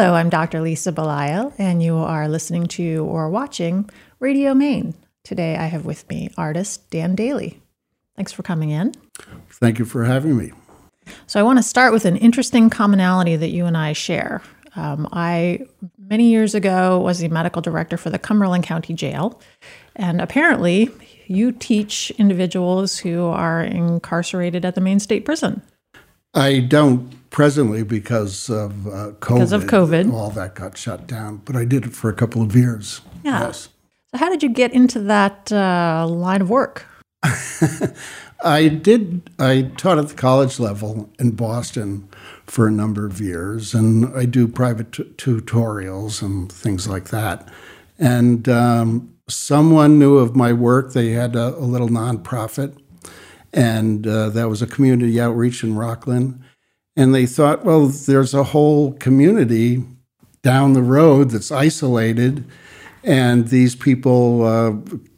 Hello, I'm Dr. Lisa Belisle, and you are listening to or watching Radio Maine. Today I have with me artist Dan Daly. Thanks for coming in. Thank you for having me. So, I want to start with an interesting commonality that you and I share. Um, I, many years ago, was the medical director for the Cumberland County Jail. And apparently, you teach individuals who are incarcerated at the Maine State Prison. I don't presently because of uh, COVID. Because of COVID. All that got shut down, but I did it for a couple of years. Yeah. Yes. So, how did you get into that uh, line of work? I did, I taught at the college level in Boston for a number of years, and I do private t- tutorials and things like that. And um, someone knew of my work. They had a, a little nonprofit, and uh, that was a community outreach in Rockland. And they thought, well, there's a whole community down the road that's isolated, and these people uh,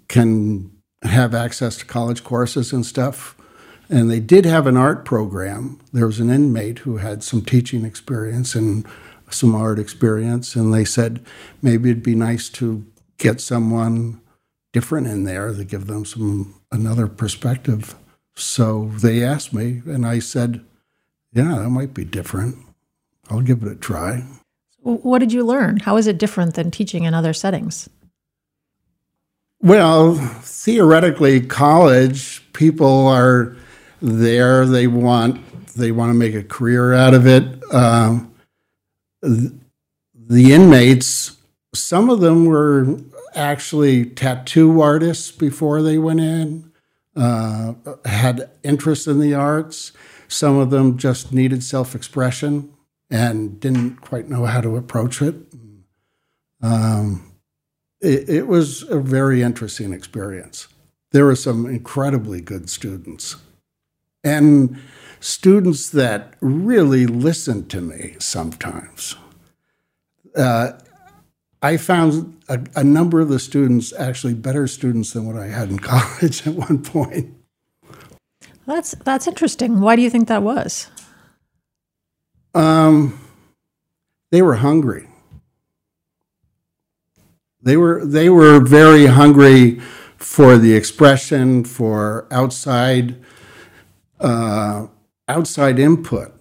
can have access to college courses and stuff. And they did have an art program. There was an inmate who had some teaching experience and some art experience. And they said maybe it'd be nice to get someone different in there to give them some another perspective. So they asked me, and I said, yeah, that might be different. I'll give it a try. What did you learn? How is it different than teaching in other settings? Well, theoretically, college people are there. They want they want to make a career out of it. Uh, the inmates, some of them were actually tattoo artists before they went in. Uh, had interest in the arts. Some of them just needed self expression and didn't quite know how to approach it. Um, it. It was a very interesting experience. There were some incredibly good students and students that really listened to me sometimes. Uh, I found a, a, number of the students actually better students than what I had in college at one point. That's that's interesting. Why do you think that was? Um, they were hungry. They were they were very hungry for the expression, for outside uh, outside input,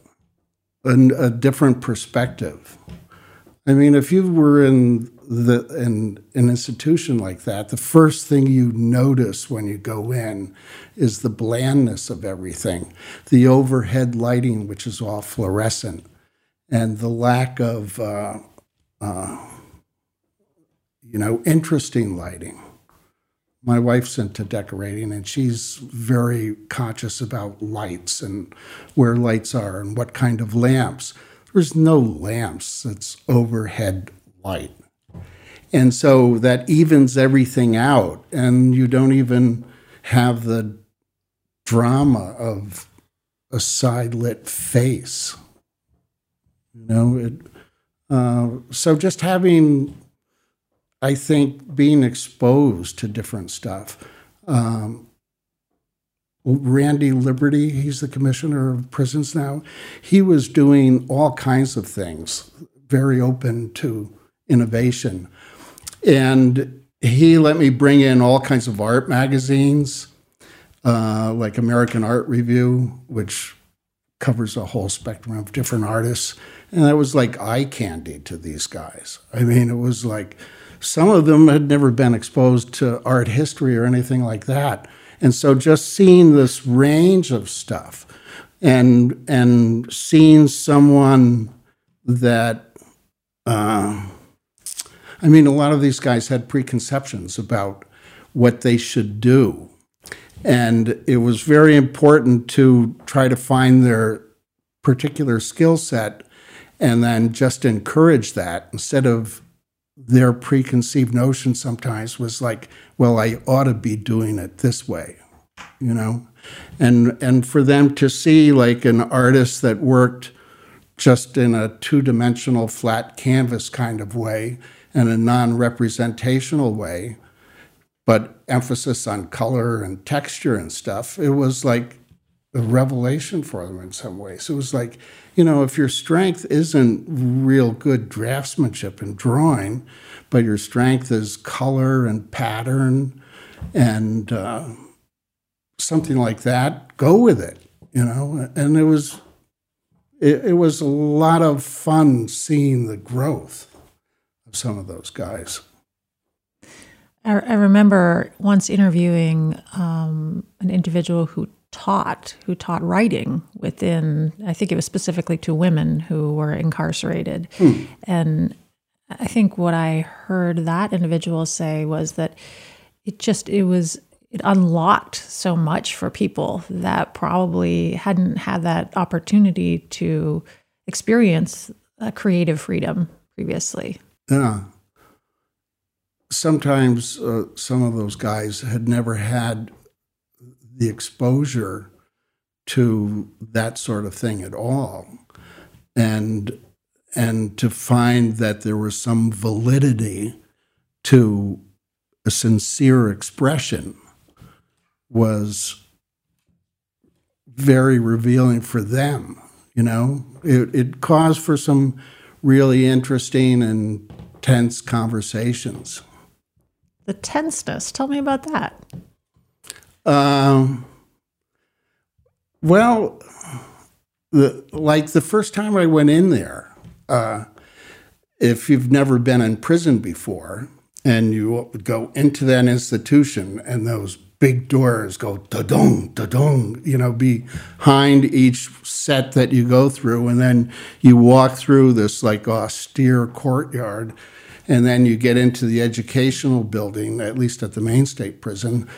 and a different perspective. I mean, if you were in the in an institution like that, the first thing you notice when you go in is the blandness of everything, the overhead lighting, which is all fluorescent, and the lack of uh, uh, you know interesting lighting. My wife's into decorating, and she's very conscious about lights and where lights are and what kind of lamps there's no lamps, it's overhead light. And so that evens everything out, and you don't even have the drama of a side lit face. You know, it, uh, so just having, I think, being exposed to different stuff. Um, Randy Liberty, he's the commissioner of prisons now. He was doing all kinds of things, very open to innovation. And he let me bring in all kinds of art magazines, uh, like American Art Review, which covers a whole spectrum of different artists. And that was like eye candy to these guys. I mean, it was like some of them had never been exposed to art history or anything like that. And so just seeing this range of stuff and and seeing someone that uh, I mean, a lot of these guys had preconceptions about what they should do. And it was very important to try to find their particular skill set and then just encourage that instead of their preconceived notion sometimes was like, well, I ought to be doing it this way, you know? And and for them to see like an artist that worked just in a two-dimensional flat canvas kind of way and a non-representational way, but emphasis on color and texture and stuff, it was like a revelation for them in some ways. It was like, you know, if your strength isn't real good draftsmanship and drawing, but your strength is color and pattern and uh, something like that, go with it, you know. And it was, it, it was a lot of fun seeing the growth of some of those guys. I, I remember once interviewing um, an individual who taught, who taught writing within, I think it was specifically to women who were incarcerated. Hmm. And I think what I heard that individual say was that it just, it was, it unlocked so much for people that probably hadn't had that opportunity to experience creative freedom previously. Yeah. Sometimes uh, some of those guys had never had the exposure to that sort of thing at all and and to find that there was some validity to a sincere expression was very revealing for them you know it, it caused for some really interesting and tense conversations. The tenseness. Tell me about that. Um, well, the, like the first time I went in there, uh, if you've never been in prison before and you go into that institution and those big doors go da-dong, da-dong, you know, behind each set that you go through. And then you walk through this like austere courtyard. And then you get into the educational building, at least at the Maine State Prison,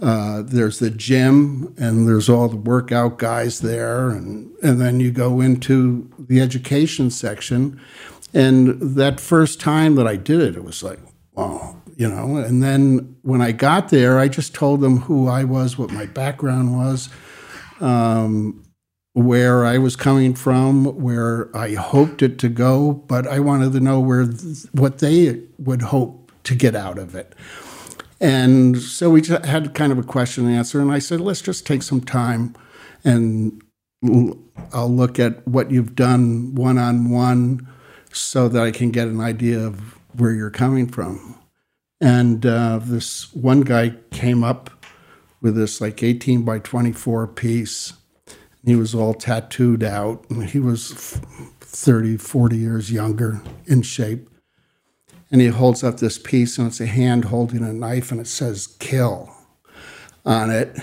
uh, there's the gym, and there's all the workout guys there, and and then you go into the education section, and that first time that I did it, it was like, wow, you know. And then when I got there, I just told them who I was, what my background was, um, where I was coming from, where I hoped it to go, but I wanted to know where what they would hope to get out of it. And so we had kind of a question and answer. And I said, let's just take some time and I'll look at what you've done one on one so that I can get an idea of where you're coming from. And uh, this one guy came up with this like 18 by 24 piece. He was all tattooed out, and he was 30, 40 years younger in shape. And he holds up this piece and it's a hand holding a knife and it says kill on it.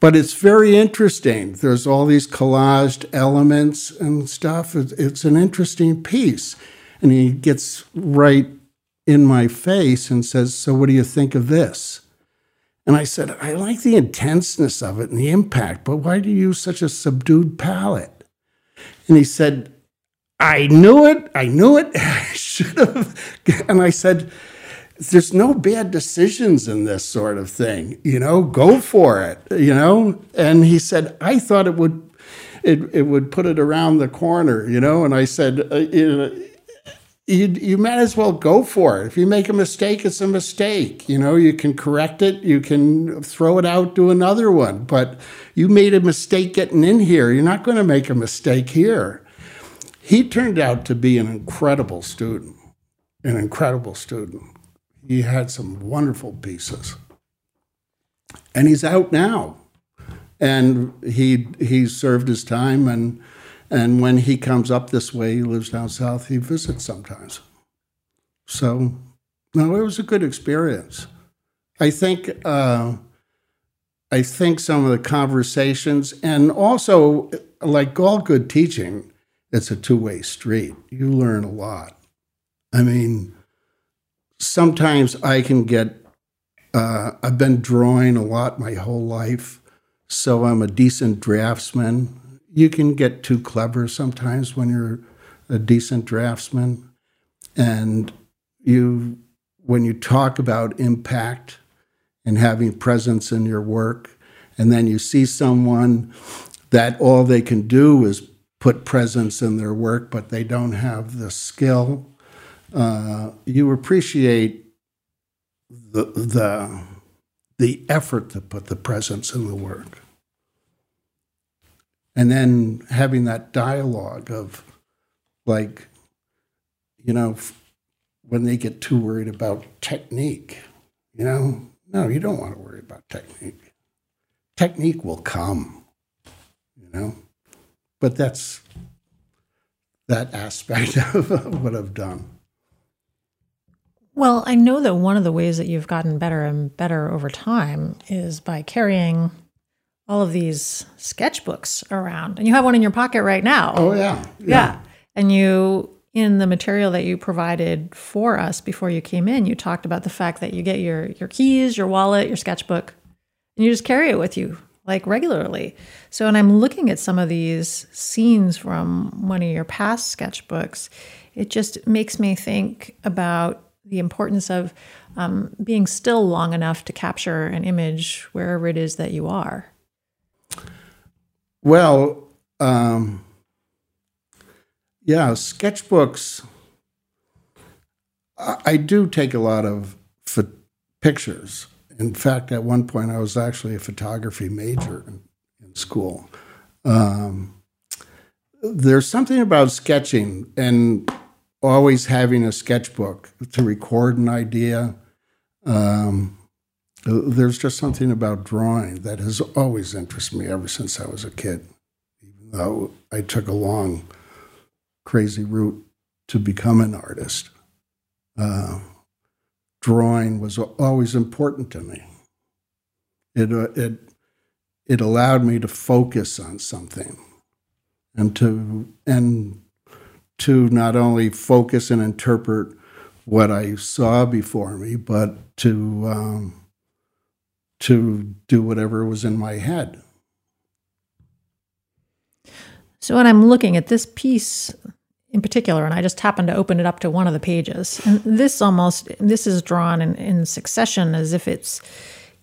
But it's very interesting. There's all these collaged elements and stuff. It's an interesting piece. And he gets right in my face and says so what do you think of this and i said i like the intenseness of it and the impact but why do you use such a subdued palette and he said I knew it. I knew it. I should have. And I said, there's no bad decisions in this sort of thing. You know, go for it. You know. And he said, I thought it would, it it would put it around the corner. You know. And I said, uh, you, you might as well go for it. If you make a mistake, it's a mistake. You know, you can correct it. You can throw it out, do another one. But you made a mistake getting in here. You're not going to make a mistake here he turned out to be an incredible student, an incredible student. He had some wonderful pieces. And he's out now. And he he served his time and and when he comes up this way, he lives down south, he visits sometimes. So no, it was a good experience. I think uh, I think some of the conversations and also like all good teaching, it's a two way street. You learn a lot. I mean, sometimes I can get, uh, I've been drawing a lot my whole life, so I'm a decent draftsman. You can get too clever sometimes when you're a decent draftsman. And you, when you talk about impact and having presence in your work, and then you see someone that all they can do is put presence in their work, but they don't have the skill. Uh, you appreciate the the the effort to put the presence in the work. And then having that dialogue of like you know when they get too worried about technique you know? No you don't want to worry about technique. Technique will come you know? But that's that aspect of what i've done. Well i know that one of the ways that you've gotten better and better over time is by carrying all of these sketchbooks around. And you have one in your pocket right now. Oh yeah. Yeah, yeah. and you in the material that you provided for us before you came in you talked about the fact that you get your your keys your wallet your sketchbook and you just carry it with you like regularly. So and i'm looking at some of these scenes from one of your past sketchbooks. It just makes me think about the importance of um, being still long enough to capture an image wherever it is that you are well, um, yeah, sketchbooks. I, I, do take a lot of ph- pictures. In fact, at one point, I was actually a photography major in, in school. Um, there's something about sketching and always having a sketchbook to record an idea. Um, there's just something about drawing that has always interested me ever since I was a kid, even though I took a long, crazy route to become an artist. Uh, drawing was always important to me. It, uh, it, it allowed me to focus on something and to, and to not only focus and interpret what I saw before me, but to um, to do whatever was in my head. So when I'm looking at this piece in particular, and I just happened to open it up to one of the pages, and this almost this is drawn in, in succession as if it's,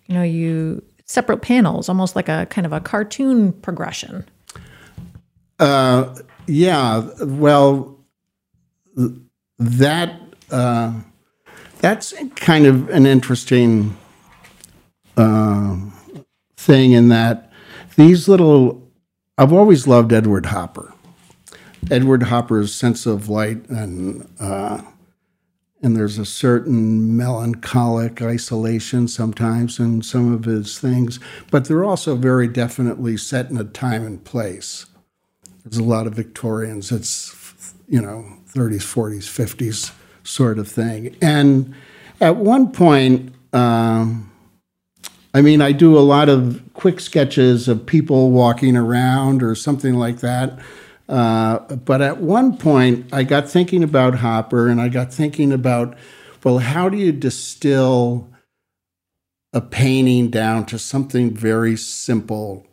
you know, you separate panels, almost like a kind of a cartoon progression. Uh, yeah, well, that uh, that's kind of an interesting thing in that these little, I've always loved Edward Hopper. Edward Hopper's sense of light and uh, and there's a certain melancholic isolation sometimes in some of his things, but they're also very definitely set in a time and place. There's a lot of Victorians. It's you know 30s, 40s, 50s sort of thing. And at one point, um, I mean, I do a lot of quick sketches of people walking around or something like that. Uh, but at one point, I got thinking about Hopper and I got thinking about, well, how do you distill a painting down to something very simple?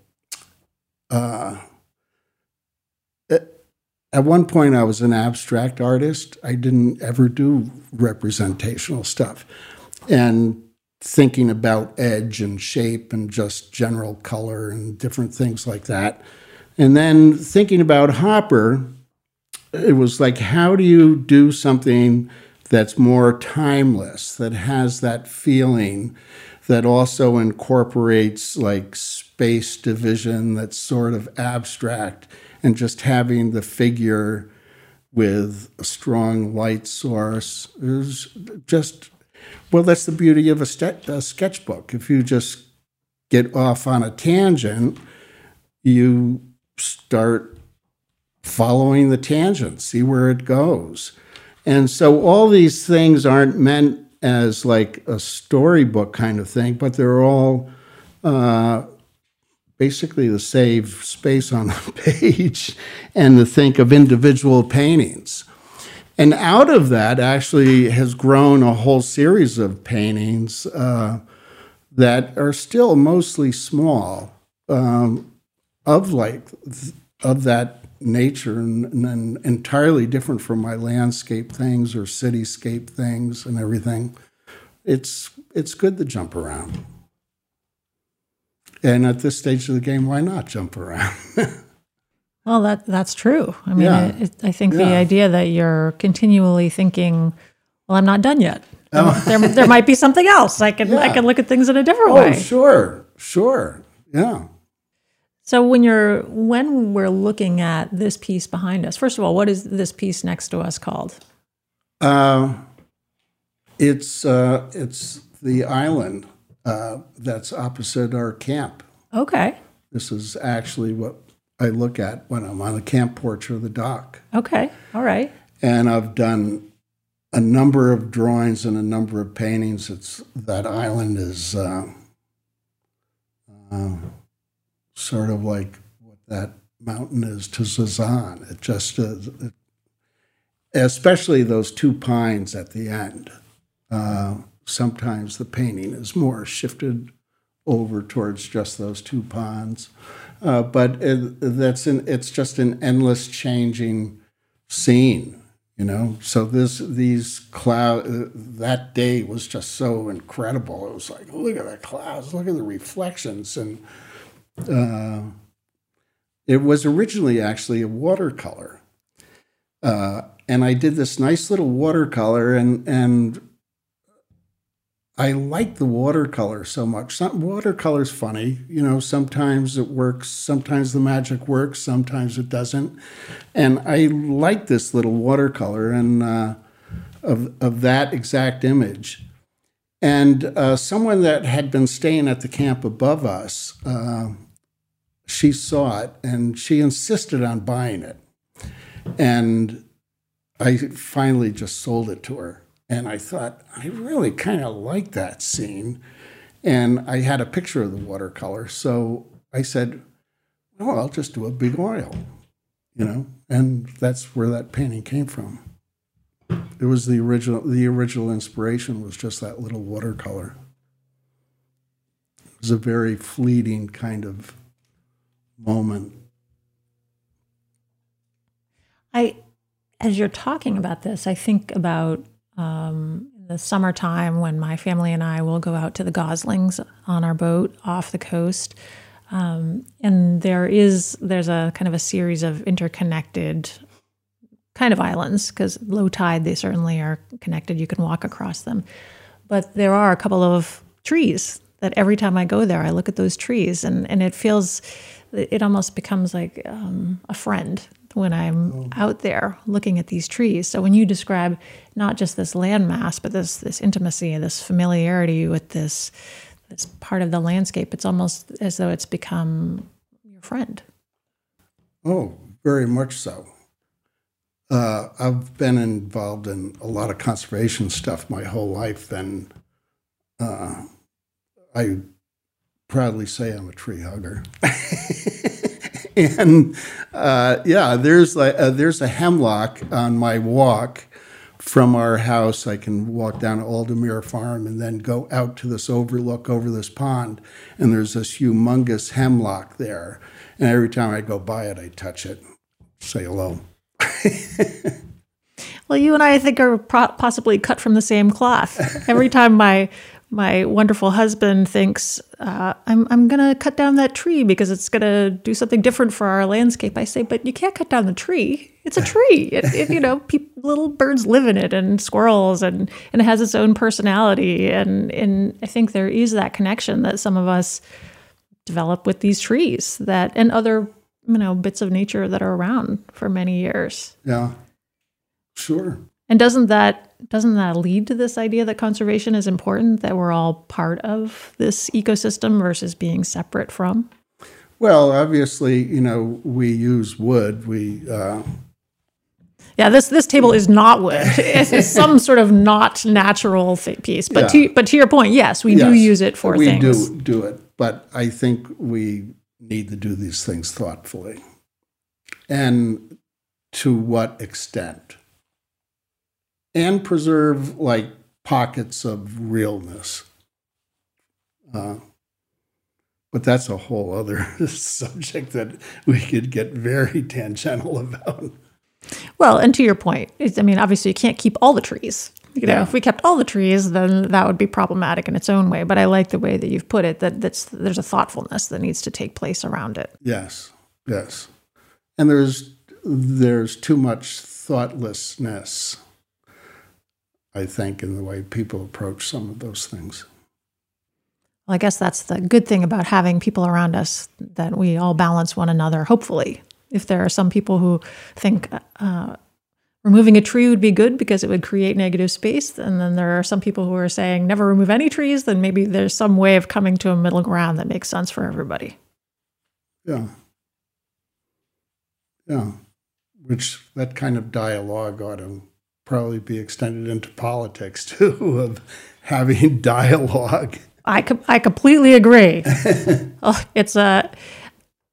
Uh, at one point, I was an abstract artist. I didn't ever do representational stuff. And thinking about edge and shape and just general color and different things like that. And then thinking about Hopper, it was like, how do you do something that's more timeless, that has that feeling, that also incorporates like space division that's sort of abstract, and just having the figure with a strong light source is just well, that's the beauty of a, a sketchbook. If you just get off on a tangent, you start following the tangent, see where it goes. And so all these things aren't meant as like a storybook kind of thing, but they're all uh, basically to save space on the page and to think of individual paintings. And out of that actually has grown a whole series of paintings uh, that are still mostly small, um, of like of that nature and, and, entirely different from my landscape things or cityscape things and everything. It's it's good to jump around. And at this stage of the game, why not jump around? Well, that that's true. I mean, yeah. it, I think yeah. the idea that you're continually thinking, "Well, I'm not done yet. Oh. there, there might be something else. I can yeah. I can look at things in a different oh, way." Sure, sure, yeah. So when you're when we're looking at this piece behind us, first of all, what is this piece next to us called? Uh, it's uh, it's the island uh, that's opposite our camp. Okay. This is actually what I look at when I'm on the camp porch or the dock. Okay. All right. And I've done a number of drawings and a number of paintings. It's that island is uh, uh, sort of like what that mountain is to Cezanne. It just is, it, especially those two pines at the end. Uh, sometimes the painting is more shifted over towards just those two ponds. Uh, but it, that's an, it's just an endless changing scene, you know. So this these cloud uh, that day was just so incredible. It was like, look at the clouds, look at the reflections, and uh, it was originally actually a watercolor. Uh, and I did this nice little watercolor, and and I like the watercolor so much. Some watercolor's funny, you know. Sometimes it works, sometimes the magic works, sometimes it doesn't. And I like this little watercolor and uh, of of that exact image. And uh, someone that had been staying at the camp above us, uh, she saw it and she insisted on buying it. And I finally just sold it to her and I thought, I really kind of like that scene. And I had a picture of the watercolor. So I said, well, I'll just do a big oil, you know? And that's where that painting came from. It was the original, the original inspiration was just that little watercolor. It was a very fleeting kind of moment. I, as you're talking about this, I think about um, in the summertime when my family and I will go out to the Goslings on our boat off the coast. Um, and there is there's a kind of a series of interconnected kind of islands because low tide they certainly are connected. You can walk across them. But there are a couple of trees that every time i go there i look at those trees and, and it feels it almost becomes like um, a friend when I'm oh. out there looking at these trees. So when you describe not just this landmass, but this this intimacy, this familiarity with this this part of the landscape, it's almost as though it's become your friend. Oh, very much so. Uh, I've been involved in a lot of conservation stuff my whole life, and uh, I proudly say I'm a tree hugger. and uh, yeah, there's like uh, there's a hemlock on my walk from our house. I can walk down to Aldermere Farm and then go out to this overlook over this pond, and there's this humongous hemlock there. And every time I go by it, I touch it, say hello. well, you and I, I think, are possibly cut from the same cloth. Every time my my wonderful husband thinks uh, I'm I'm gonna cut down that tree because it's gonna do something different for our landscape. I say, but you can't cut down the tree. It's a tree. It, it, you know, little birds live in it, and squirrels, and and it has its own personality. And and I think there is that connection that some of us develop with these trees that and other you know bits of nature that are around for many years. Yeah, sure. And doesn't that doesn't that lead to this idea that conservation is important that we're all part of this ecosystem versus being separate from? Well, obviously, you know, we use wood. We uh, yeah, this this table is not wood. It's, some sort of not natural piece. But yeah. to but to your point, yes, we yes, do use it for we things. We do do it, but I think we need to do these things thoughtfully, and to what extent and preserve like pockets of realness. Uh, but that's a whole other subject that we could get very tangential about. Well, and to your point, I mean, obviously you can't keep all the trees. You know, yeah. if we kept all the trees, then that would be problematic in its own way. But I like the way that you've put it. That that's there's a thoughtfulness that needs to take place around it. Yes, yes, and there's there's too much thoughtlessness I think, in the way people approach some of those things. Well, I guess that's the good thing about having people around us that we all balance one another, hopefully. If there are some people who think uh, removing a tree would be good because it would create negative space, and then there are some people who are saying never remove any trees, then maybe there's some way of coming to a middle ground that makes sense for everybody. Yeah. Yeah. Which that kind of dialogue ought to probably be extended into politics too, of having dialogue. I, I completely agree. oh, it's a,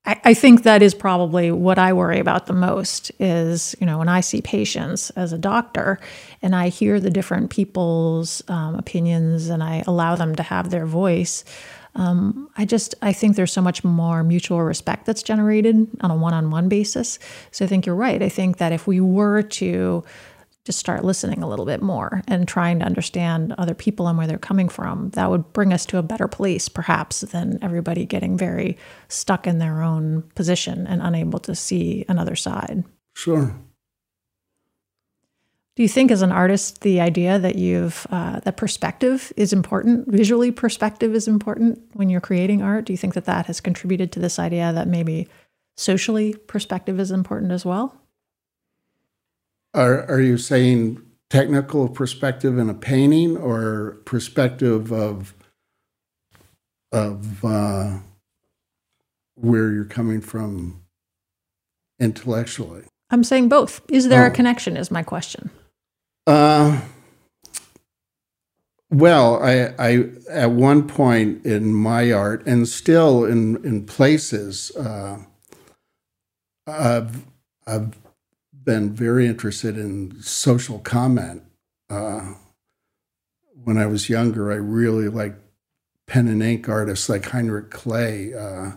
I, I think that is probably what I worry about the most is, you know, when I see patients as a doctor and I hear the different people's um, opinions and I allow them to have their voice, um, I just I think there's so much more mutual respect that's generated on a one-on-one basis. So I think you're right. I think that if we were to just start listening a little bit more and trying to understand other people and where they're coming from, that would bring us to a better place, perhaps, than everybody getting very stuck in their own position and unable to see another side. Sure. Do you think, as an artist, the idea that you've uh, that perspective is important, visually perspective is important when you're creating art? Do you think that that has contributed to this idea that maybe socially perspective is important as well? Are Are you saying technical perspective in a painting, or perspective of of uh, where you're coming from intellectually? I'm saying both. Is there oh. a connection? Is my question. Uh, well, I, I at one point in my art, and still in in places, uh, I've I've been very interested in social comment. Uh, when I was younger, I really liked pen and ink artists like Heinrich Kley. Uh,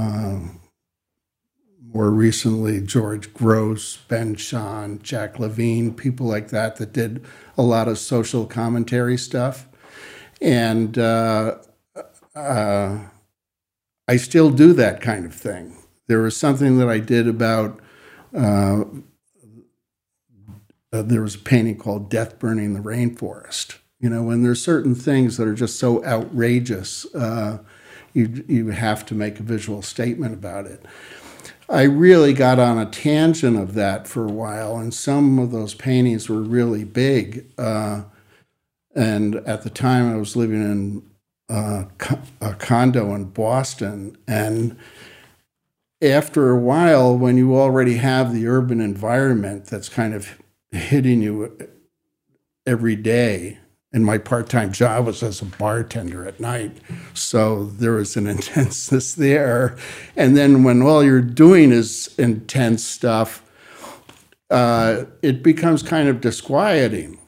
uh, more recently George Grosz, Ben Shahn, Jack Levine, people like that that did a lot of social commentary stuff. And uh, uh, I still do that kind of thing. There was something that I did about, uh, uh there was a painting called Death Burning the Rainforest. You know, when there's certain things that are just so outrageous, uh, you, you have to make a visual statement about it. I really got on a tangent of that for a while, and some of those paintings were really big. Uh, and at the time, I was living in uh, a condo in Boston, and after a while, when you already have the urban environment that's kind of hitting you every day, and my part-time job was as a bartender at night so there was an intenseness there. And then when all you're doing is intense stuff uh, it becomes kind of disquieting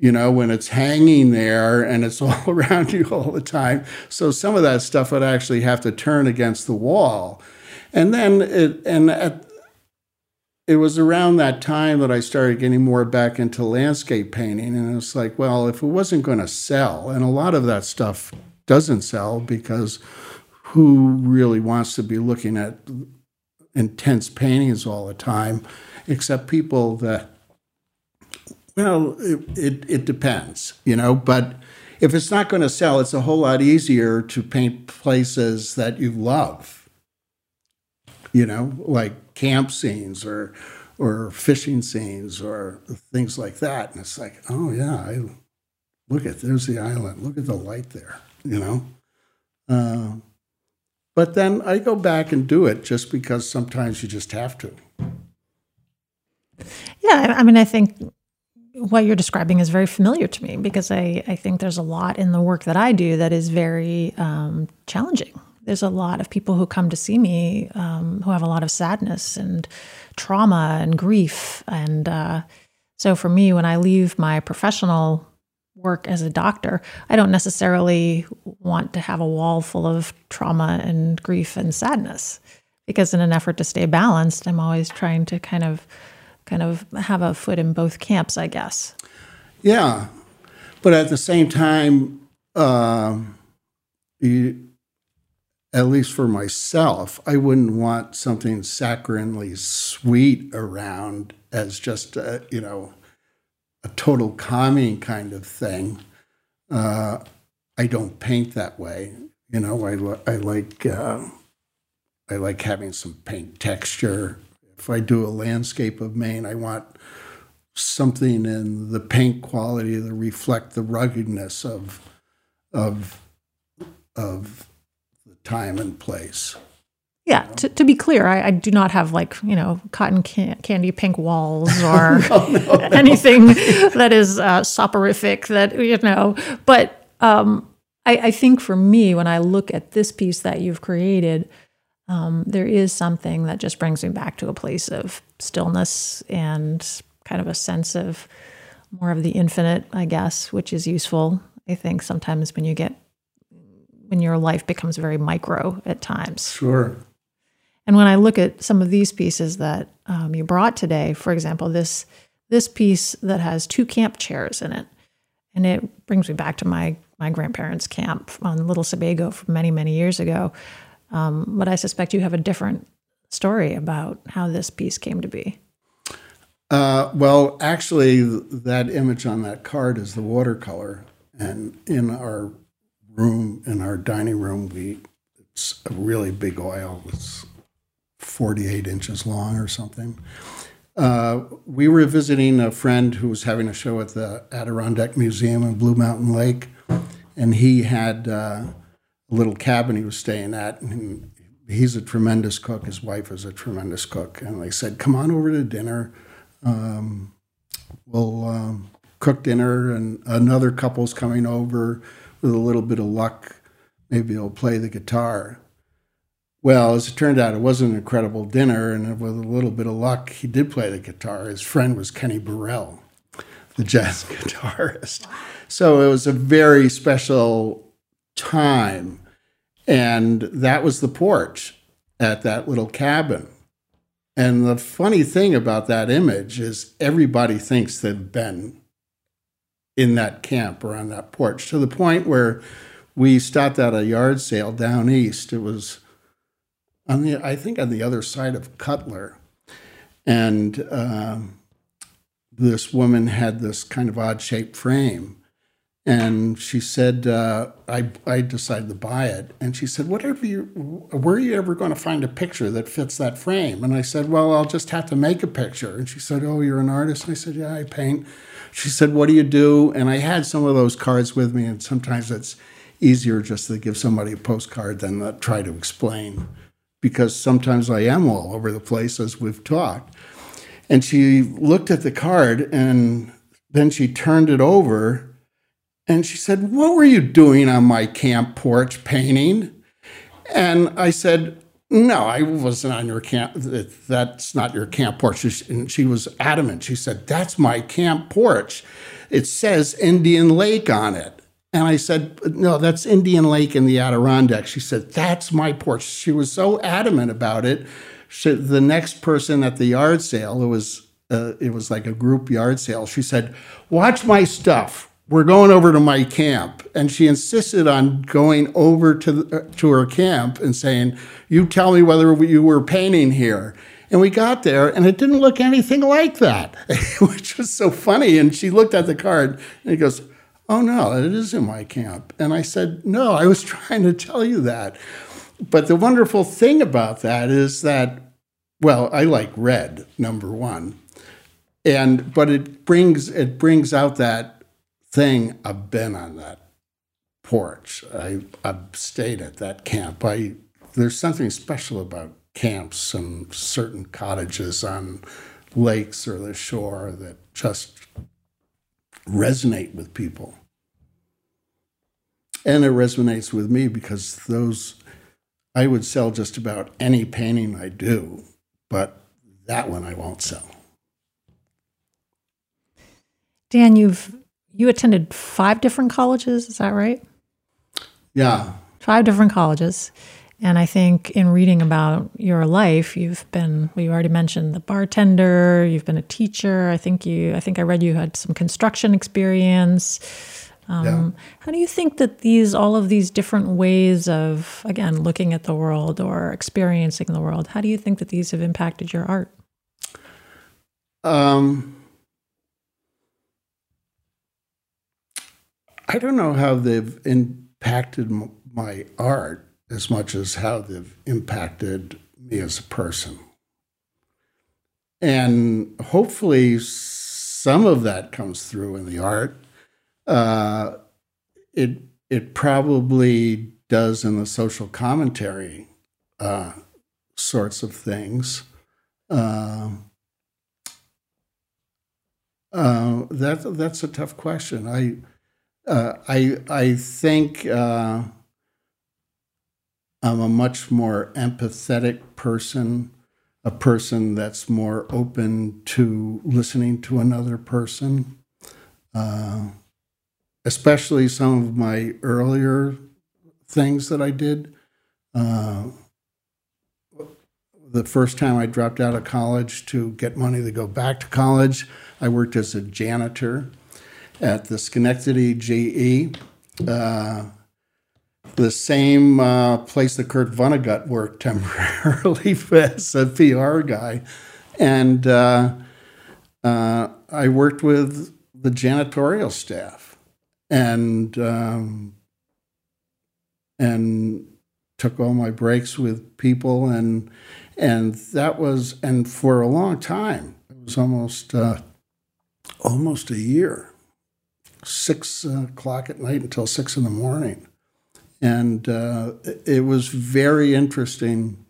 you know when it's hanging there and it's all around you all the time. So some of that stuff would actually have to turn against the wall and then it and at it was around that time that I started getting more back into landscape painting. And it's like, well, if it wasn't going to sell, and a lot of that stuff doesn't sell because who really wants to be looking at intense paintings all the time, except people that, well, it, it, it depends, you know, but if it's not going to sell, it's a whole lot easier to paint places that you love, you know, like camp scenes or or fishing scenes or things like that. And it's like, oh yeah, I, look at there's the island. Look at the light there. You know. Uh, but then I go back and do it just because sometimes you just have to. Yeah, I mean, I think what you're describing is very familiar to me because I, I think there's a lot in the work that I do that is very um, challenging there's a lot of people who come to see me um, who have a lot of sadness and trauma and grief. And uh, so for me, when I leave my professional work as a doctor, I don't necessarily want to have a wall full of trauma and grief and sadness because in an effort to stay balanced, I'm always trying to kind of kind of have a foot in both camps, I guess. Yeah. But at the same time, uh, you, at least for myself, I wouldn't want something saccharinely sweet around as just a, you know a total calming kind of thing. Uh, I don't paint that way. You know, I, I like uh, I like having some paint texture. If I do a landscape of Maine, I want something in the paint quality to reflect the ruggedness of of of time and place. Yeah, to, to be clear, I, I do not have like, you know, cotton can- candy pink walls or anything that is uh, soporific that, you know, but um, I, I think for me, when I look at this piece that you've created, um, there is something that just brings me back to a place of stillness and kind of a sense of more of the infinite, I guess, which is useful. I think sometimes when you get when your life becomes very micro at times. Sure. And when I look at some of these pieces that um, you brought today, for example, this this piece that has two camp chairs in it, and it brings me back to my my grandparents' camp on Little Sebago from many many years ago. Um, but I suspect you have a different story about how this piece came to be. Uh, well, actually, that image on that card is the watercolor, and in our room, in our dining room, we it's a really big oil. It's 48 inches long or something. Uh, we were visiting a friend who was having a show at the Adirondack Museum in Blue Mountain Lake, and he had uh, a little cabin he was staying at. And he's a tremendous cook. His wife is a tremendous cook. And they said, Come on over to dinner. Um, we'll um, cook dinner, and another couple's coming over with a little bit of luck. Maybe he'll play the guitar. Well, as it turned out, it wasn't an incredible dinner, and with a little bit of luck, he did play the guitar. His friend was Kenny Burrell, the jazz guitarist. So it was a very special time. And that was the porch at that little cabin. And the funny thing about that image is everybody thinks they've been in that camp or on that porch to the point where we stopped at a yard sale down east. It was on the, I think, on the other side of Cutler. And um, this woman had this kind of odd shaped frame. And she said, uh, I, I decided to buy it. And she said, whatever you, where are you ever going to find a picture that fits that frame? And I said, well, I'll just have to make a picture. And she said, oh, you're an artist? And I said, yeah, I paint. She said, what do you do? And I had some of those cards with me. And sometimes it's easier just to give somebody a postcard than to try to explain because sometimes I am all over the place as we've talked. And she looked at the card and then she turned it over and she said, What were you doing on my camp porch painting? And I said, No, I wasn't on your camp. That's not your camp porch. And she was adamant. She said, That's my camp porch. It says Indian Lake on it. And I said, No, that's Indian Lake in the Adirondack. She said, That's my porch. She was so adamant about it. She, the next person at the yard sale, it was uh, it was like a group yard sale. She said, "Watch my stuff. We're going over to my camp." And she insisted on going over to the, to her camp and saying, "You tell me whether you were painting here." And we got there, and it didn't look anything like that, which was so funny. And she looked at the card, and he goes, Oh, no, it is in my camp. And I said, No, I was trying to tell you that. But the wonderful thing about that is that, well, I like red, number one. And but it brings it brings out that thing I've been on that porch. I I've stayed at that camp. I there's something special about camps and certain cottages on lakes or the shore that just resonate with people. And it resonates with me because those, I would sell just about any painting I do, but that one I won't sell. Dan, you've you attended five different colleges, is that right? Yeah. Five different colleges. And I think in reading about your life, you've been well, you already mentioned the bartender, you've been a teacher. I think you I think I read you had some construction experience. Um, yeah. How do you think that these all of these different ways of again looking at the world or experiencing the world, how do you think that these have impacted your art? Um, I don't know how they've impacted my art as much as how they've impacted me as a person. And hopefully, some of that comes through in the art. Uh, it it probably does in the social commentary uh, sorts of things. Uh, uh, that that's a tough question. I uh, I I think uh, I'm a much more empathetic person, a person that's more open to listening to another person. Uh, especially some of my earlier things that I did. Uh, the first time I dropped out of college to get money to go back to college, I worked as a janitor at the Schenectady GE, uh, the same uh, place that Kurt Vonnegut worked temporarily as a PR guy. And uh, uh, I worked with the janitorial staff. And um, and took all my breaks with people. And and that was and for a long time it was almost uh, almost a year six o'clock at night until six in the morning. And uh, it was very interesting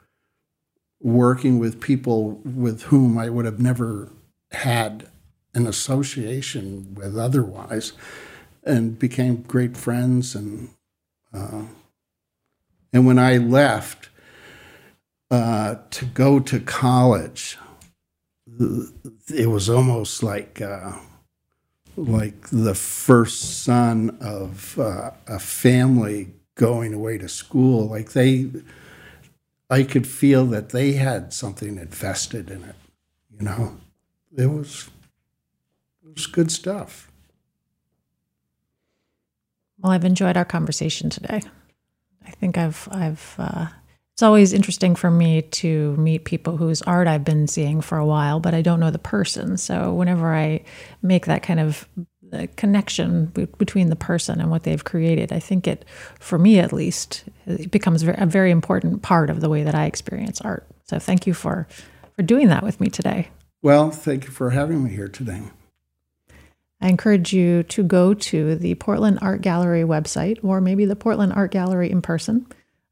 working with people with whom I would have never had an association with otherwise and became great friends and uh, and when I left uh, to go to college, it was almost like uh, like the first son of uh, a family going away to school. Like they, I could feel that they had something invested in it. You know, it was it was good stuff. Well, I've enjoyed our conversation today. I think I've I've uh, it's always interesting for me to meet people whose art I've been seeing for a while, but I don't know the person. So whenever I make that kind of uh, connection between the person and what they've created, I think it, for me at least, it becomes a very important part of the way that I experience art. So thank you for for doing that with me today. Well, thank you for having me here today. I encourage you to go to the Portland Art Gallery website or maybe the Portland Art Gallery in person.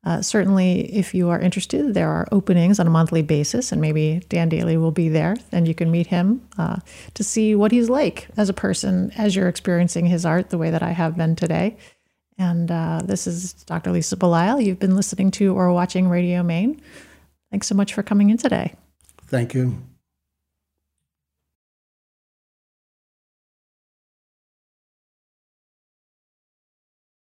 Uh, certainly, if you are interested, there are openings on a monthly basis, and maybe Dan Daly will be there, and you can meet him uh, to see what he's like as a person as you're experiencing his art the way that I have been today. And uh, this is Dr. Lisa Belisle. You've been listening to or watching Radio Maine. Thanks so much for coming in today. Thank you.